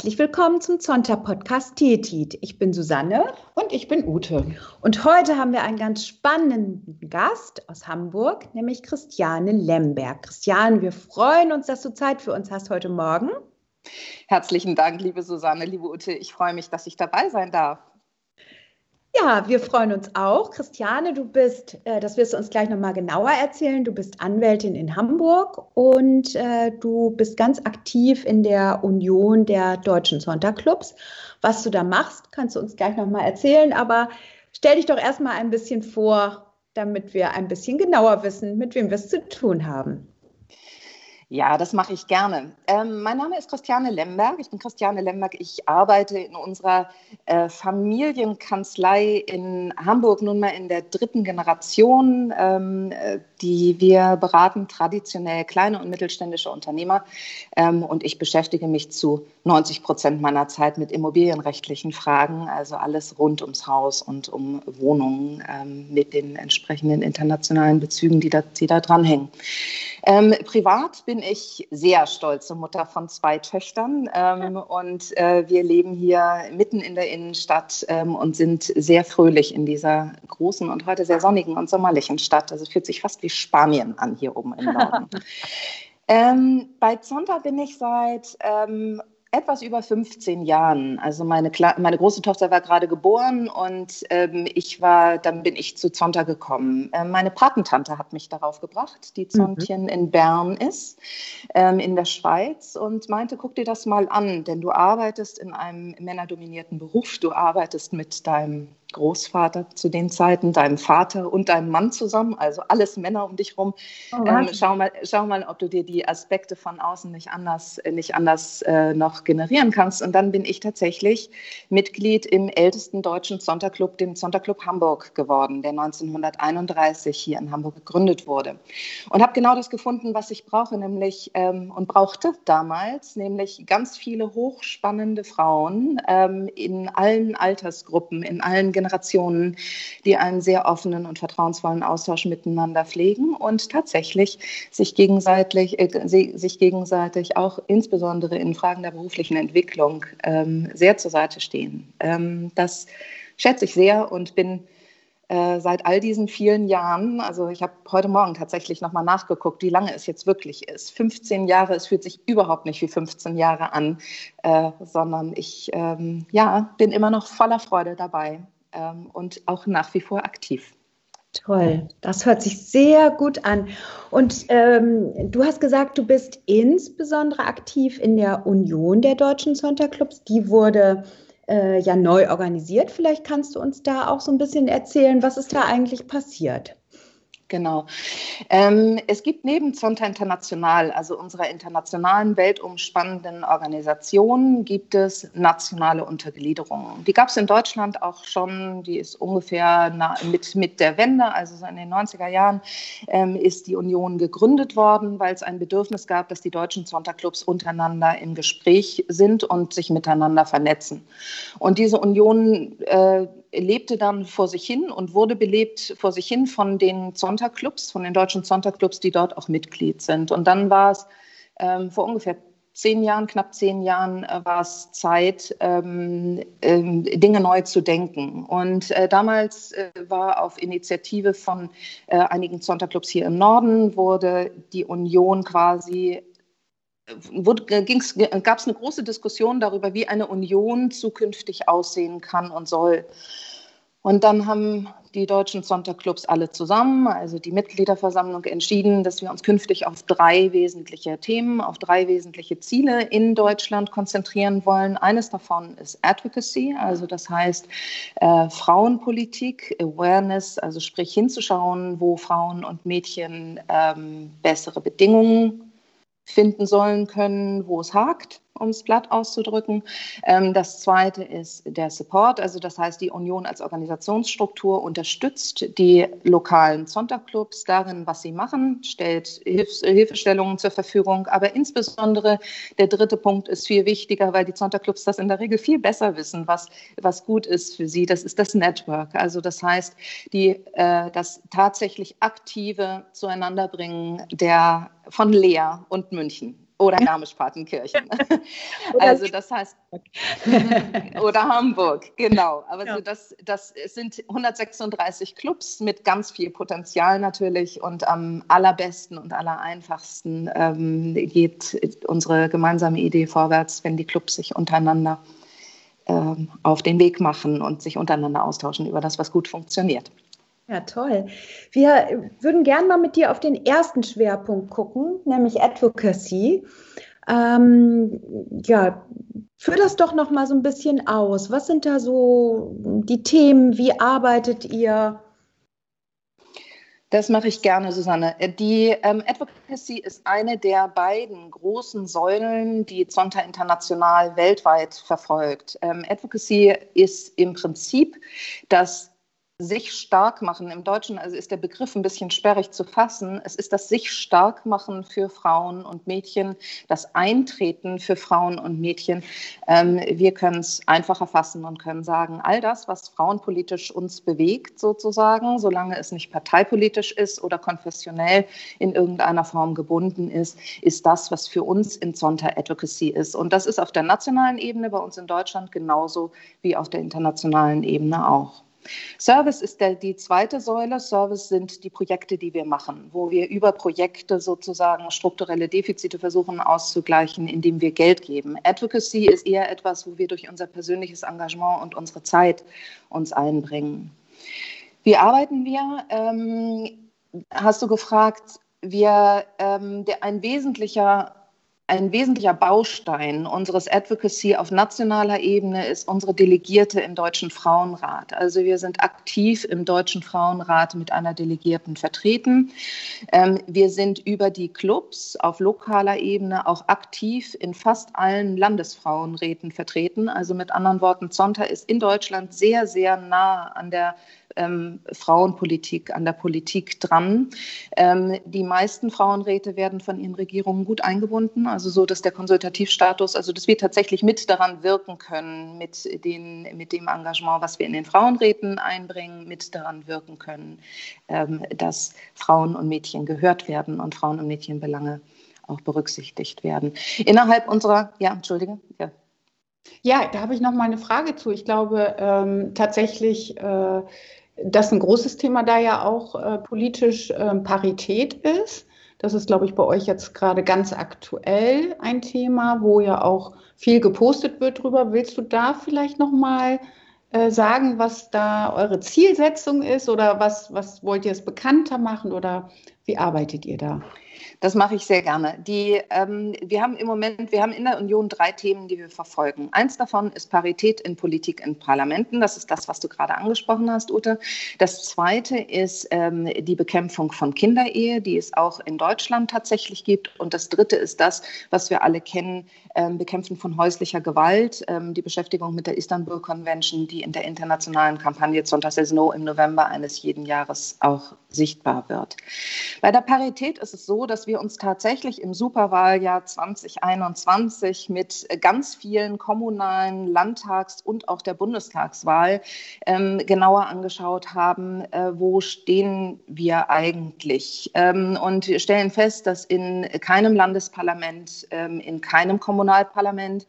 Herzlich willkommen zum Zonta-Podcast Tietit. Ich bin Susanne. Und ich bin Ute. Und heute haben wir einen ganz spannenden Gast aus Hamburg, nämlich Christiane Lemberg. Christiane, wir freuen uns, dass du Zeit für uns hast heute Morgen. Herzlichen Dank, liebe Susanne, liebe Ute. Ich freue mich, dass ich dabei sein darf. Ja, wir freuen uns auch. Christiane, du bist, äh, das wirst du uns gleich nochmal genauer erzählen, du bist Anwältin in Hamburg und äh, du bist ganz aktiv in der Union der deutschen Sonntagclubs. Was du da machst, kannst du uns gleich nochmal erzählen, aber stell dich doch erstmal ein bisschen vor, damit wir ein bisschen genauer wissen, mit wem wir es zu tun haben. Ja, das mache ich gerne. Ähm, mein Name ist Christiane Lemberg. Ich bin Christiane Lemberg. Ich arbeite in unserer äh, Familienkanzlei in Hamburg nunmehr in der dritten Generation, ähm, äh, die wir beraten traditionell kleine und mittelständische Unternehmer. Ähm, und ich beschäftige mich zu 90 Prozent meiner Zeit mit immobilienrechtlichen Fragen, also alles rund ums Haus und um Wohnungen ähm, mit den entsprechenden internationalen Bezügen, die da, die da dranhängen. Ähm, privat bin ich sehr stolze Mutter von zwei Töchtern ähm, und äh, wir leben hier mitten in der Innenstadt ähm, und sind sehr fröhlich in dieser großen und heute sehr sonnigen und sommerlichen Stadt. Also fühlt sich fast wie Spanien an hier oben im Norden. Ähm, bei Zonta bin ich seit ähm, etwas über 15 Jahren. Also meine, meine große Tochter war gerade geboren und ähm, ich war, dann bin ich zu Zonta gekommen. Ähm, meine Patentante hat mich darauf gebracht, die mhm. Zontchen mhm. in Bern ist, ähm, in der Schweiz und meinte, guck dir das mal an, denn du arbeitest in einem männerdominierten Beruf, du arbeitest mit deinem Großvater zu den Zeiten, deinem Vater und deinem Mann zusammen, also alles Männer um dich rum. Oh, ähm, schau, mal, schau mal, ob du dir die Aspekte von außen nicht anders, nicht anders äh, noch generieren kannst. Und dann bin ich tatsächlich Mitglied im ältesten deutschen Sonntagclub, dem Sonntagclub Hamburg geworden, der 1931 hier in Hamburg gegründet wurde. Und habe genau das gefunden, was ich brauche, nämlich ähm, und brauchte damals, nämlich ganz viele hochspannende Frauen ähm, in allen Altersgruppen, in allen Generationen, die einen sehr offenen und vertrauensvollen Austausch miteinander pflegen und tatsächlich sich gegenseitig, äh, sich gegenseitig auch insbesondere in Fragen der beruflichen Entwicklung ähm, sehr zur Seite stehen. Ähm, das schätze ich sehr und bin äh, seit all diesen vielen Jahren, also ich habe heute Morgen tatsächlich nochmal nachgeguckt, wie lange es jetzt wirklich ist. 15 Jahre, es fühlt sich überhaupt nicht wie 15 Jahre an, äh, sondern ich ähm, ja, bin immer noch voller Freude dabei ähm, und auch nach wie vor aktiv. Toll, das hört sich sehr gut an. Und ähm, du hast gesagt, du bist insbesondere aktiv in der Union der deutschen Sonntagclubs. Die wurde äh, ja neu organisiert. Vielleicht kannst du uns da auch so ein bisschen erzählen, was ist da eigentlich passiert? Genau. Ähm, es gibt neben Zonta International, also unserer internationalen weltumspannenden Organisation, gibt es nationale Untergliederungen. Die gab es in Deutschland auch schon, die ist ungefähr mit, mit der Wende, also in den 90er Jahren, ähm, ist die Union gegründet worden, weil es ein Bedürfnis gab, dass die deutschen Zonta-Clubs untereinander im Gespräch sind und sich miteinander vernetzen. Und diese Union äh, lebte dann vor sich hin und wurde belebt vor sich hin von den Sonntagclubs, von den deutschen Sonntagclubs, die dort auch Mitglied sind. Und dann war es ähm, vor ungefähr zehn Jahren, knapp zehn Jahren äh, war es Zeit, ähm, ähm, Dinge neu zu denken. Und äh, damals äh, war auf Initiative von äh, einigen Sonntagclubs hier im Norden, wurde die Union quasi gab es eine große Diskussion darüber, wie eine Union zukünftig aussehen kann und soll. Und dann haben die deutschen Sonntagclubs alle zusammen, also die Mitgliederversammlung, entschieden, dass wir uns künftig auf drei wesentliche Themen, auf drei wesentliche Ziele in Deutschland konzentrieren wollen. Eines davon ist Advocacy, also das heißt äh, Frauenpolitik, Awareness, also sprich hinzuschauen, wo Frauen und Mädchen ähm, bessere Bedingungen finden sollen können, wo es hakt um es Blatt auszudrücken. Ähm, das zweite ist der Support, also das heißt, die Union als Organisationsstruktur unterstützt die lokalen Sonntagclubs darin, was sie machen, stellt Hilfs Hilfestellungen zur Verfügung. Aber insbesondere der dritte Punkt ist viel wichtiger, weil die Sonntagclubs das in der Regel viel besser wissen, was, was gut ist für sie. Das ist das Network. Also das heißt, die, äh, das tatsächlich aktive Zueinanderbringen der, von Lea und München oder Garmisch-Partenkirchen. also das heißt, oder Hamburg, genau. Aber ja. so das, das sind 136 Clubs mit ganz viel Potenzial natürlich und am allerbesten und allereinfachsten ähm, geht unsere gemeinsame Idee vorwärts, wenn die Clubs sich untereinander ähm, auf den Weg machen und sich untereinander austauschen über das, was gut funktioniert. Ja, toll. Wir würden gerne mal mit dir auf den ersten Schwerpunkt gucken, nämlich Advocacy. Ähm, ja, führ das doch noch mal so ein bisschen aus. Was sind da so die Themen? Wie arbeitet ihr? Das mache ich gerne, Susanne. Die ähm, Advocacy ist eine der beiden großen Säulen, die Zonta international weltweit verfolgt. Ähm, Advocacy ist im Prinzip das sich stark machen. Im Deutschen also ist der Begriff ein bisschen sperrig zu fassen. Es ist das sich stark machen für Frauen und Mädchen, das Eintreten für Frauen und Mädchen. Ähm, wir können es einfacher fassen und können sagen, all das, was frauenpolitisch uns bewegt, sozusagen, solange es nicht parteipolitisch ist oder konfessionell in irgendeiner Form gebunden ist, ist das, was für uns in Zonta Advocacy ist. Und das ist auf der nationalen Ebene bei uns in Deutschland genauso wie auf der internationalen Ebene auch. Service ist der, die zweite Säule. Service sind die Projekte, die wir machen, wo wir über Projekte sozusagen strukturelle Defizite versuchen auszugleichen, indem wir Geld geben. Advocacy ist eher etwas, wo wir durch unser persönliches Engagement und unsere Zeit uns einbringen. Wie arbeiten wir? Ähm, hast du gefragt, wir, ähm, der, ein wesentlicher ein wesentlicher Baustein unseres Advocacy auf nationaler Ebene ist unsere Delegierte im Deutschen Frauenrat. Also wir sind aktiv im Deutschen Frauenrat mit einer Delegierten vertreten. Ähm, wir sind über die Clubs auf lokaler Ebene auch aktiv in fast allen Landesfrauenräten vertreten. Also mit anderen Worten, Zonta ist in Deutschland sehr, sehr nah an der ähm, Frauenpolitik, an der Politik dran. Ähm, die meisten Frauenräte werden von ihren Regierungen gut eingebunden, also so, dass der Konsultativstatus, also dass wir tatsächlich mit daran wirken können, mit, den, mit dem Engagement, was wir in den Frauenräten einbringen, mit daran wirken können, ähm, dass Frauen und Mädchen gehört werden und Frauen- und Mädchenbelange auch berücksichtigt werden. Innerhalb unserer, ja, entschuldige, ja. Ja, da habe ich noch mal eine Frage zu. Ich glaube ähm, tatsächlich, äh, dass ein großes Thema da ja auch äh, politisch äh, Parität ist. Das ist, glaube ich, bei euch jetzt gerade ganz aktuell ein Thema, wo ja auch viel gepostet wird drüber. Willst du da vielleicht noch mal äh, sagen, was da eure Zielsetzung ist oder was, was wollt ihr es bekannter machen oder wie arbeitet ihr da? Das mache ich sehr gerne. Die, ähm, wir haben im Moment, wir haben in der Union drei Themen, die wir verfolgen. Eins davon ist Parität in Politik in Parlamenten. Das ist das, was du gerade angesprochen hast, Ute. Das zweite ist ähm, die Bekämpfung von Kinderehe, die es auch in Deutschland tatsächlich gibt. Und das dritte ist das, was wir alle kennen, ähm, Bekämpfen von häuslicher Gewalt, ähm, die Beschäftigung mit der Istanbul Convention, die in der internationalen Kampagne Zonta No im November eines jeden Jahres auch sichtbar wird. Bei der Parität ist es so, dass wir uns tatsächlich im Superwahljahr 2021 mit ganz vielen kommunalen Landtags- und auch der Bundestagswahl ähm, genauer angeschaut haben, äh, wo stehen wir eigentlich? Ähm, und stellen fest, dass in keinem Landesparlament, ähm, in keinem Kommunalparlament,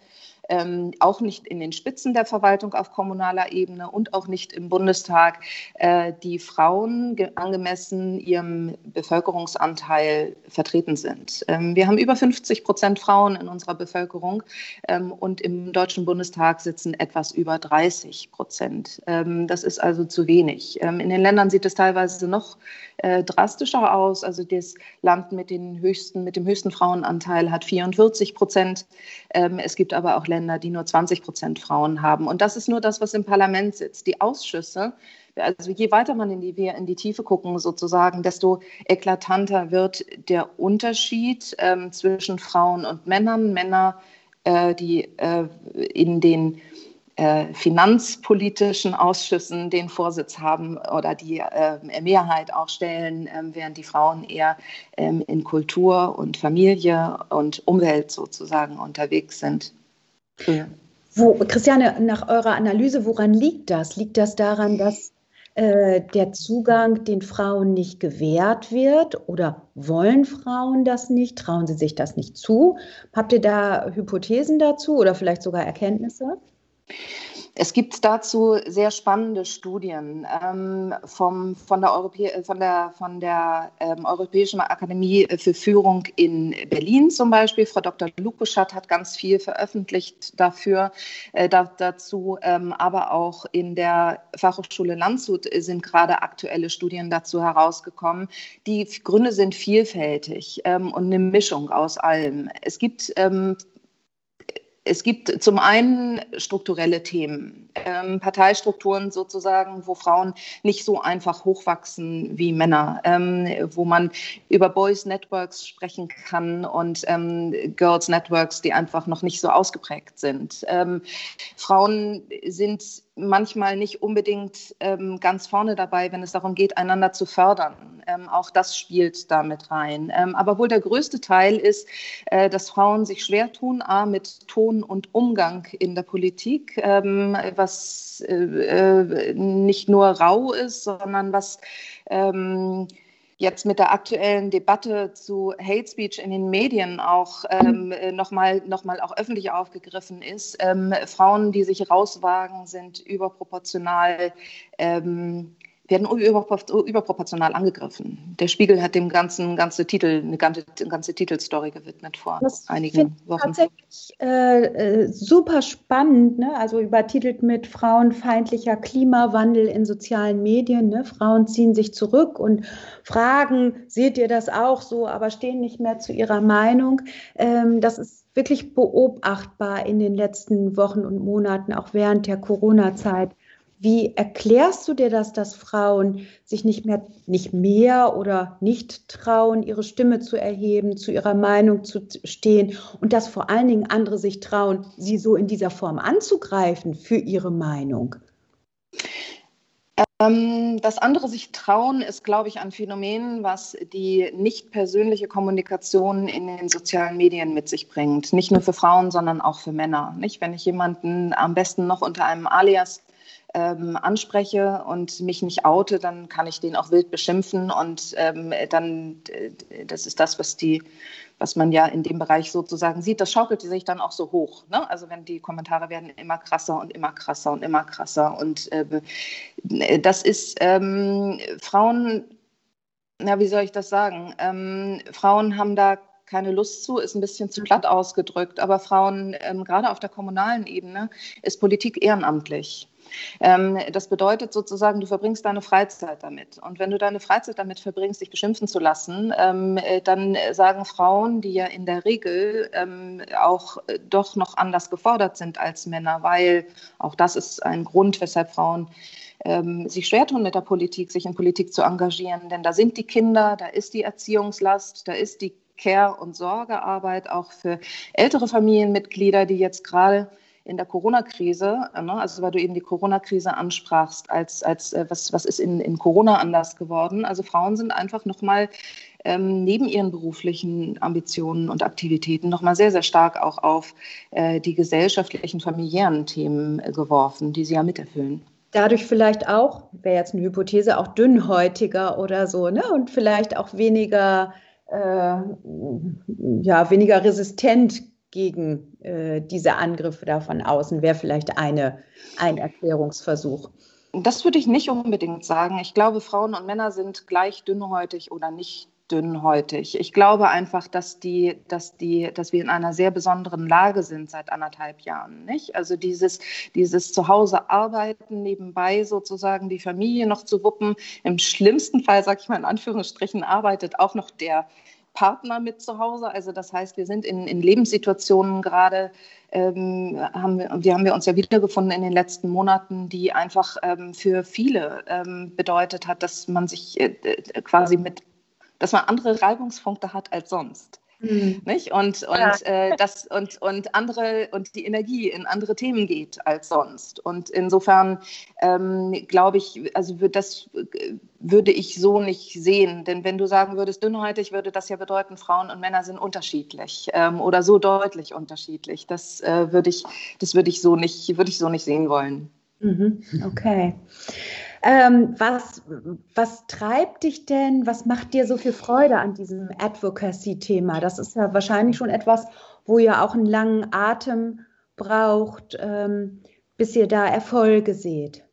ähm, auch nicht in den Spitzen der Verwaltung auf kommunaler Ebene und auch nicht im Bundestag äh, die Frauen angemessen ihrem Bevölkerungsanteil vertreten sind. Ähm, wir haben über 50 Prozent Frauen in unserer Bevölkerung ähm, und im Deutschen Bundestag sitzen etwas über 30 Prozent. Ähm, das ist also zu wenig. Ähm, in den Ländern sieht es teilweise noch äh, drastischer aus. Also das Land mit, den höchsten, mit dem höchsten Frauenanteil hat 44 Prozent. Ähm, es gibt aber auch Länder, die nur 20 Prozent Frauen haben. Und das ist nur das, was im Parlament sitzt. Die Ausschüsse, also je weiter man in die, in die Tiefe gucken, sozusagen, desto eklatanter wird der Unterschied ähm, zwischen Frauen und Männern. Männer, äh, die äh, in den äh, finanzpolitischen Ausschüssen den Vorsitz haben oder die äh, Mehrheit auch stellen, äh, während die Frauen eher ähm, in Kultur und Familie und Umwelt sozusagen unterwegs sind. Ja. Wo, Christiane, nach eurer Analyse, woran liegt das? Liegt das daran, dass äh, der Zugang den Frauen nicht gewährt wird oder wollen Frauen das nicht, trauen sie sich das nicht zu? Habt ihr da Hypothesen dazu oder vielleicht sogar Erkenntnisse? Es gibt dazu sehr spannende Studien ähm, vom, von der, Europä von der, von der ähm, Europäischen Akademie für Führung in Berlin zum Beispiel. Frau Dr. Lukuschat hat ganz viel veröffentlicht dafür, äh, da, dazu, ähm, aber auch in der Fachhochschule Landshut sind gerade aktuelle Studien dazu herausgekommen. Die Gründe sind vielfältig ähm, und eine Mischung aus allem. Es gibt ähm, es gibt zum einen strukturelle Themen, ähm, Parteistrukturen sozusagen, wo Frauen nicht so einfach hochwachsen wie Männer, ähm, wo man über Boys Networks sprechen kann und ähm, Girls Networks, die einfach noch nicht so ausgeprägt sind. Ähm, Frauen sind manchmal nicht unbedingt ähm, ganz vorne dabei, wenn es darum geht, einander zu fördern. Ähm, auch das spielt damit rein. Ähm, aber wohl der größte Teil ist, äh, dass Frauen sich schwer tun, A, mit Ton und Umgang in der Politik, ähm, was äh, äh, nicht nur rau ist, sondern was ähm, jetzt mit der aktuellen Debatte zu Hate Speech in den Medien auch ähm, nochmal noch mal auch öffentlich aufgegriffen ist. Ähm, Frauen, die sich rauswagen, sind überproportional ähm, werden überproportional angegriffen. Der Spiegel hat dem ganzen ganze Titel, eine ganze, ganze Titelstory gewidmet vor das einigen Wochen. Tatsächlich äh, äh, super spannend, ne? also übertitelt mit Frauenfeindlicher Klimawandel in sozialen Medien. Ne? Frauen ziehen sich zurück und fragen, seht ihr das auch so, aber stehen nicht mehr zu ihrer Meinung. Ähm, das ist wirklich beobachtbar in den letzten Wochen und Monaten, auch während der Corona-Zeit. Wie erklärst du dir das, dass Frauen sich nicht mehr, nicht mehr oder nicht trauen, ihre Stimme zu erheben, zu ihrer Meinung zu stehen und dass vor allen Dingen andere sich trauen, sie so in dieser Form anzugreifen für ihre Meinung? Ähm, das andere sich trauen ist, glaube ich, ein Phänomen, was die nicht persönliche Kommunikation in den sozialen Medien mit sich bringt. Nicht nur für Frauen, sondern auch für Männer. Nicht, wenn ich jemanden am besten noch unter einem Alias ähm, anspreche und mich nicht oute, dann kann ich den auch wild beschimpfen und ähm, dann, äh, das ist das, was die, was man ja in dem Bereich sozusagen sieht, das schaukelt sich dann auch so hoch. Ne? Also wenn die Kommentare werden immer krasser und immer krasser und immer krasser und äh, das ist ähm, Frauen, na wie soll ich das sagen? Ähm, Frauen haben da keine Lust zu, ist ein bisschen zu platt ausgedrückt. Aber Frauen, ähm, gerade auf der kommunalen Ebene, ist Politik ehrenamtlich. Ähm, das bedeutet sozusagen, du verbringst deine Freizeit damit. Und wenn du deine Freizeit damit verbringst, dich beschimpfen zu lassen, ähm, äh, dann sagen Frauen, die ja in der Regel ähm, auch äh, doch noch anders gefordert sind als Männer, weil auch das ist ein Grund, weshalb Frauen sich schwer tun mit der Politik, sich in Politik zu engagieren. Denn da sind die Kinder, da ist die Erziehungslast, da ist die Care- und Sorgearbeit auch für ältere Familienmitglieder, die jetzt gerade in der Corona-Krise, ne, also weil du eben die Corona-Krise ansprachst, als, als äh, was, was ist in, in Corona anders geworden. Also Frauen sind einfach nochmal ähm, neben ihren beruflichen Ambitionen und Aktivitäten nochmal sehr, sehr stark auch auf äh, die gesellschaftlichen, familiären Themen äh, geworfen, die sie ja miterfüllen dadurch vielleicht auch, wäre jetzt eine Hypothese, auch dünnhäutiger oder so, ne? Und vielleicht auch weniger, äh, ja, weniger resistent gegen äh, diese Angriffe da von außen, wäre vielleicht eine, ein Erklärungsversuch. Das würde ich nicht unbedingt sagen. Ich glaube, Frauen und Männer sind gleich dünnhäutig oder nicht dünnhäutig. Ich glaube einfach, dass, die, dass, die, dass wir in einer sehr besonderen Lage sind seit anderthalb Jahren. Nicht? Also dieses, dieses Zuhause arbeiten, nebenbei sozusagen die Familie noch zu wuppen. Im schlimmsten Fall, sage ich mal in Anführungsstrichen, arbeitet auch noch der Partner mit zu Hause. Also das heißt, wir sind in, in Lebenssituationen gerade, ähm, haben wir, die haben wir uns ja wiedergefunden in den letzten Monaten, die einfach ähm, für viele ähm, bedeutet hat, dass man sich äh, äh quasi mit, dass man andere Reibungspunkte hat als sonst. Mhm. Nicht? Und, und, ja. äh, das, und, und andere und die Energie in andere Themen geht als sonst. Und insofern ähm, glaube ich, also das würde ich so nicht sehen. Denn wenn du sagen würdest, dünnhäutig, würde das ja bedeuten, Frauen und Männer sind unterschiedlich ähm, oder so deutlich unterschiedlich. Das äh, würde ich, das würde ich so nicht, würde ich so nicht sehen wollen. Mhm. Okay. Ähm, was, was treibt dich denn, was macht dir so viel Freude an diesem Advocacy-Thema? Das ist ja wahrscheinlich schon etwas, wo ihr auch einen langen Atem braucht, ähm, bis ihr da Erfolge seht.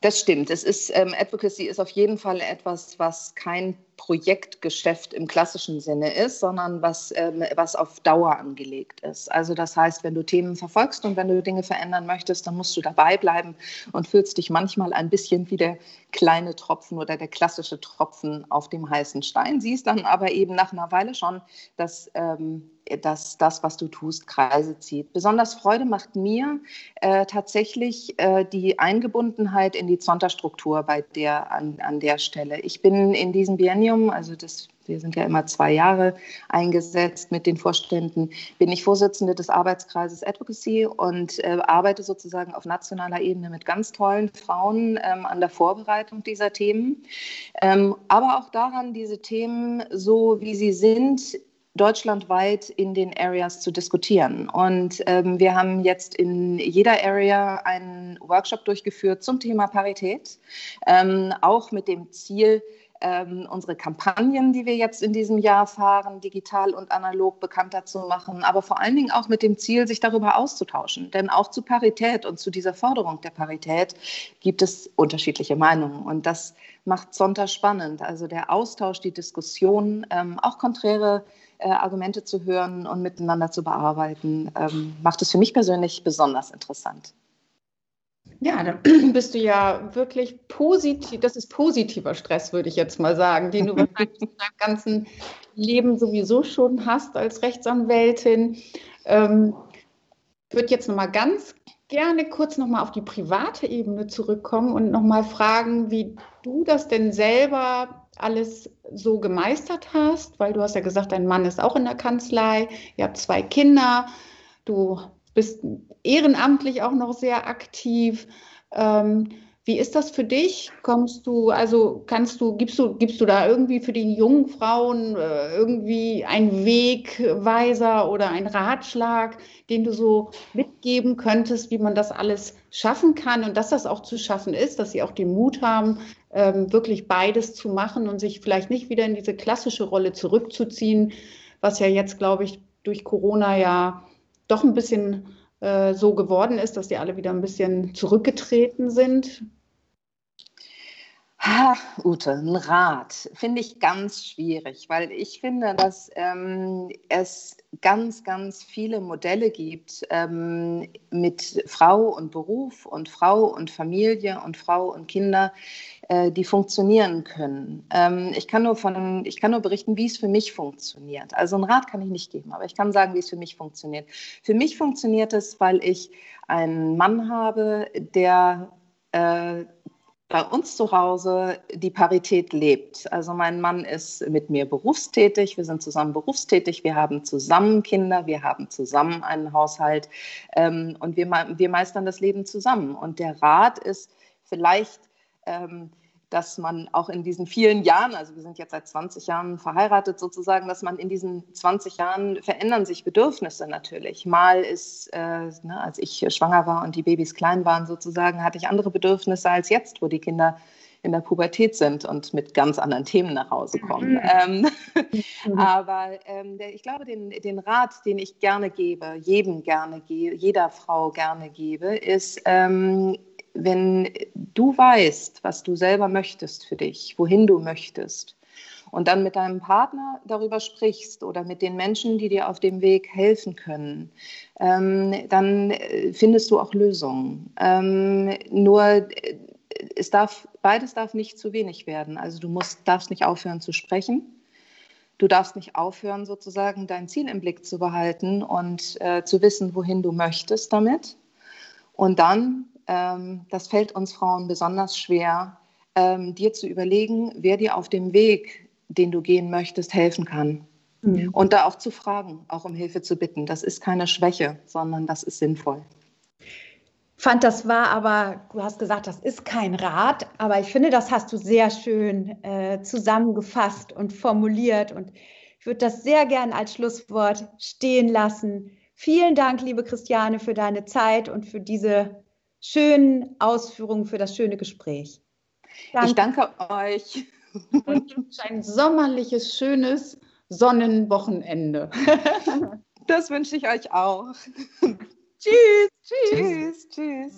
Das stimmt. Es ist, ähm, Advocacy ist auf jeden Fall etwas, was kein Projektgeschäft im klassischen Sinne ist, sondern was, ähm, was auf Dauer angelegt ist. Also das heißt, wenn du Themen verfolgst und wenn du Dinge verändern möchtest, dann musst du dabei bleiben und fühlst dich manchmal ein bisschen wie der kleine Tropfen oder der klassische Tropfen auf dem heißen Stein. Siehst dann aber eben nach einer Weile schon, dass ähm, dass das, was du tust, Kreise zieht. Besonders Freude macht mir äh, tatsächlich äh, die Eingebundenheit in die Zonta-Struktur bei der, an, an der Stelle. Ich bin in diesem Biennium, also das, wir sind ja immer zwei Jahre eingesetzt mit den Vorständen, bin ich Vorsitzende des Arbeitskreises Advocacy und äh, arbeite sozusagen auf nationaler Ebene mit ganz tollen Frauen ähm, an der Vorbereitung dieser Themen. Ähm, aber auch daran, diese Themen so wie sie sind, deutschlandweit in den Areas zu diskutieren. Und ähm, wir haben jetzt in jeder Area einen Workshop durchgeführt zum Thema Parität, ähm, auch mit dem Ziel, ähm, unsere Kampagnen, die wir jetzt in diesem Jahr fahren, digital und analog bekannter zu machen, aber vor allen Dingen auch mit dem Ziel, sich darüber auszutauschen. Denn auch zu Parität und zu dieser Forderung der Parität gibt es unterschiedliche Meinungen. Und das macht Sonntag spannend. Also der Austausch, die Diskussion, ähm, auch konträre äh, Argumente zu hören und miteinander zu bearbeiten, ähm, macht es für mich persönlich besonders interessant. Ja, dann bist du ja wirklich positiv, das ist positiver Stress, würde ich jetzt mal sagen, den du wahrscheinlich in deinem ganzen Leben sowieso schon hast als Rechtsanwältin. Ähm, würde jetzt nochmal ganz gerne kurz nochmal auf die private Ebene zurückkommen und nochmal fragen, wie du das denn selber alles so gemeistert hast, weil du hast ja gesagt, dein Mann ist auch in der Kanzlei, ihr habt zwei Kinder, du bist ehrenamtlich auch noch sehr aktiv. Ähm, wie ist das für dich? Kommst du, also kannst du, gibst du, gibst du da irgendwie für die jungen Frauen äh, irgendwie einen Wegweiser oder einen Ratschlag, den du so mitgeben könntest, wie man das alles schaffen kann und dass das auch zu schaffen ist, dass sie auch den Mut haben, ähm, wirklich beides zu machen und sich vielleicht nicht wieder in diese klassische Rolle zurückzuziehen, was ja jetzt, glaube ich, durch Corona ja doch ein bisschen äh, so geworden ist, dass die alle wieder ein bisschen zurückgetreten sind. Ha, Ute, ein Rat finde ich ganz schwierig, weil ich finde, dass ähm, es ganz, ganz viele Modelle gibt ähm, mit Frau und Beruf und Frau und Familie und Frau und Kinder, die funktionieren können. Ähm, ich, kann nur von, ich kann nur berichten, wie es für mich funktioniert. Also ein Rat kann ich nicht geben, aber ich kann sagen, wie es für mich funktioniert. Für mich funktioniert es, weil ich einen Mann habe, der äh, bei uns zu Hause die Parität lebt. Also mein Mann ist mit mir berufstätig, wir sind zusammen berufstätig, wir haben zusammen Kinder, wir haben zusammen einen Haushalt ähm, und wir, wir meistern das Leben zusammen. Und der Rat ist vielleicht, ähm, dass man auch in diesen vielen Jahren, also wir sind jetzt seit 20 Jahren verheiratet sozusagen, dass man in diesen 20 Jahren verändern sich Bedürfnisse natürlich. Mal ist, äh, ne, als ich schwanger war und die Babys klein waren sozusagen, hatte ich andere Bedürfnisse als jetzt, wo die Kinder in der Pubertät sind und mit ganz anderen Themen nach Hause kommen. Mhm. Ähm, mhm. aber ähm, der, ich glaube, den, den Rat, den ich gerne gebe, jedem gerne gebe, jeder Frau gerne gebe, ist, ähm, wenn du weißt, was du selber möchtest für dich, wohin du möchtest, und dann mit deinem Partner darüber sprichst oder mit den Menschen, die dir auf dem Weg helfen können, ähm, dann äh, findest du auch Lösungen. Ähm, nur äh, es darf, beides darf nicht zu wenig werden. Also du musst, darfst nicht aufhören zu sprechen. Du darfst nicht aufhören, sozusagen dein Ziel im Blick zu behalten und äh, zu wissen, wohin du möchtest damit. Und dann ähm, das fällt uns Frauen besonders schwer, ähm, dir zu überlegen, wer dir auf dem Weg, den du gehen möchtest, helfen kann. Mhm. Und da auch zu fragen, auch um Hilfe zu bitten. Das ist keine Schwäche, sondern das ist sinnvoll. Fand, das war aber, du hast gesagt, das ist kein Rat, aber ich finde, das hast du sehr schön äh, zusammengefasst und formuliert und ich würde das sehr gern als Schlusswort stehen lassen. Vielen Dank, liebe Christiane, für deine Zeit und für diese schönen Ausführungen, für das schöne Gespräch. Danke. Ich danke euch. Und ein sommerliches, schönes Sonnenwochenende. Das wünsche ich euch auch. Tschüss. Tschüss. Tschüss. Tschüss.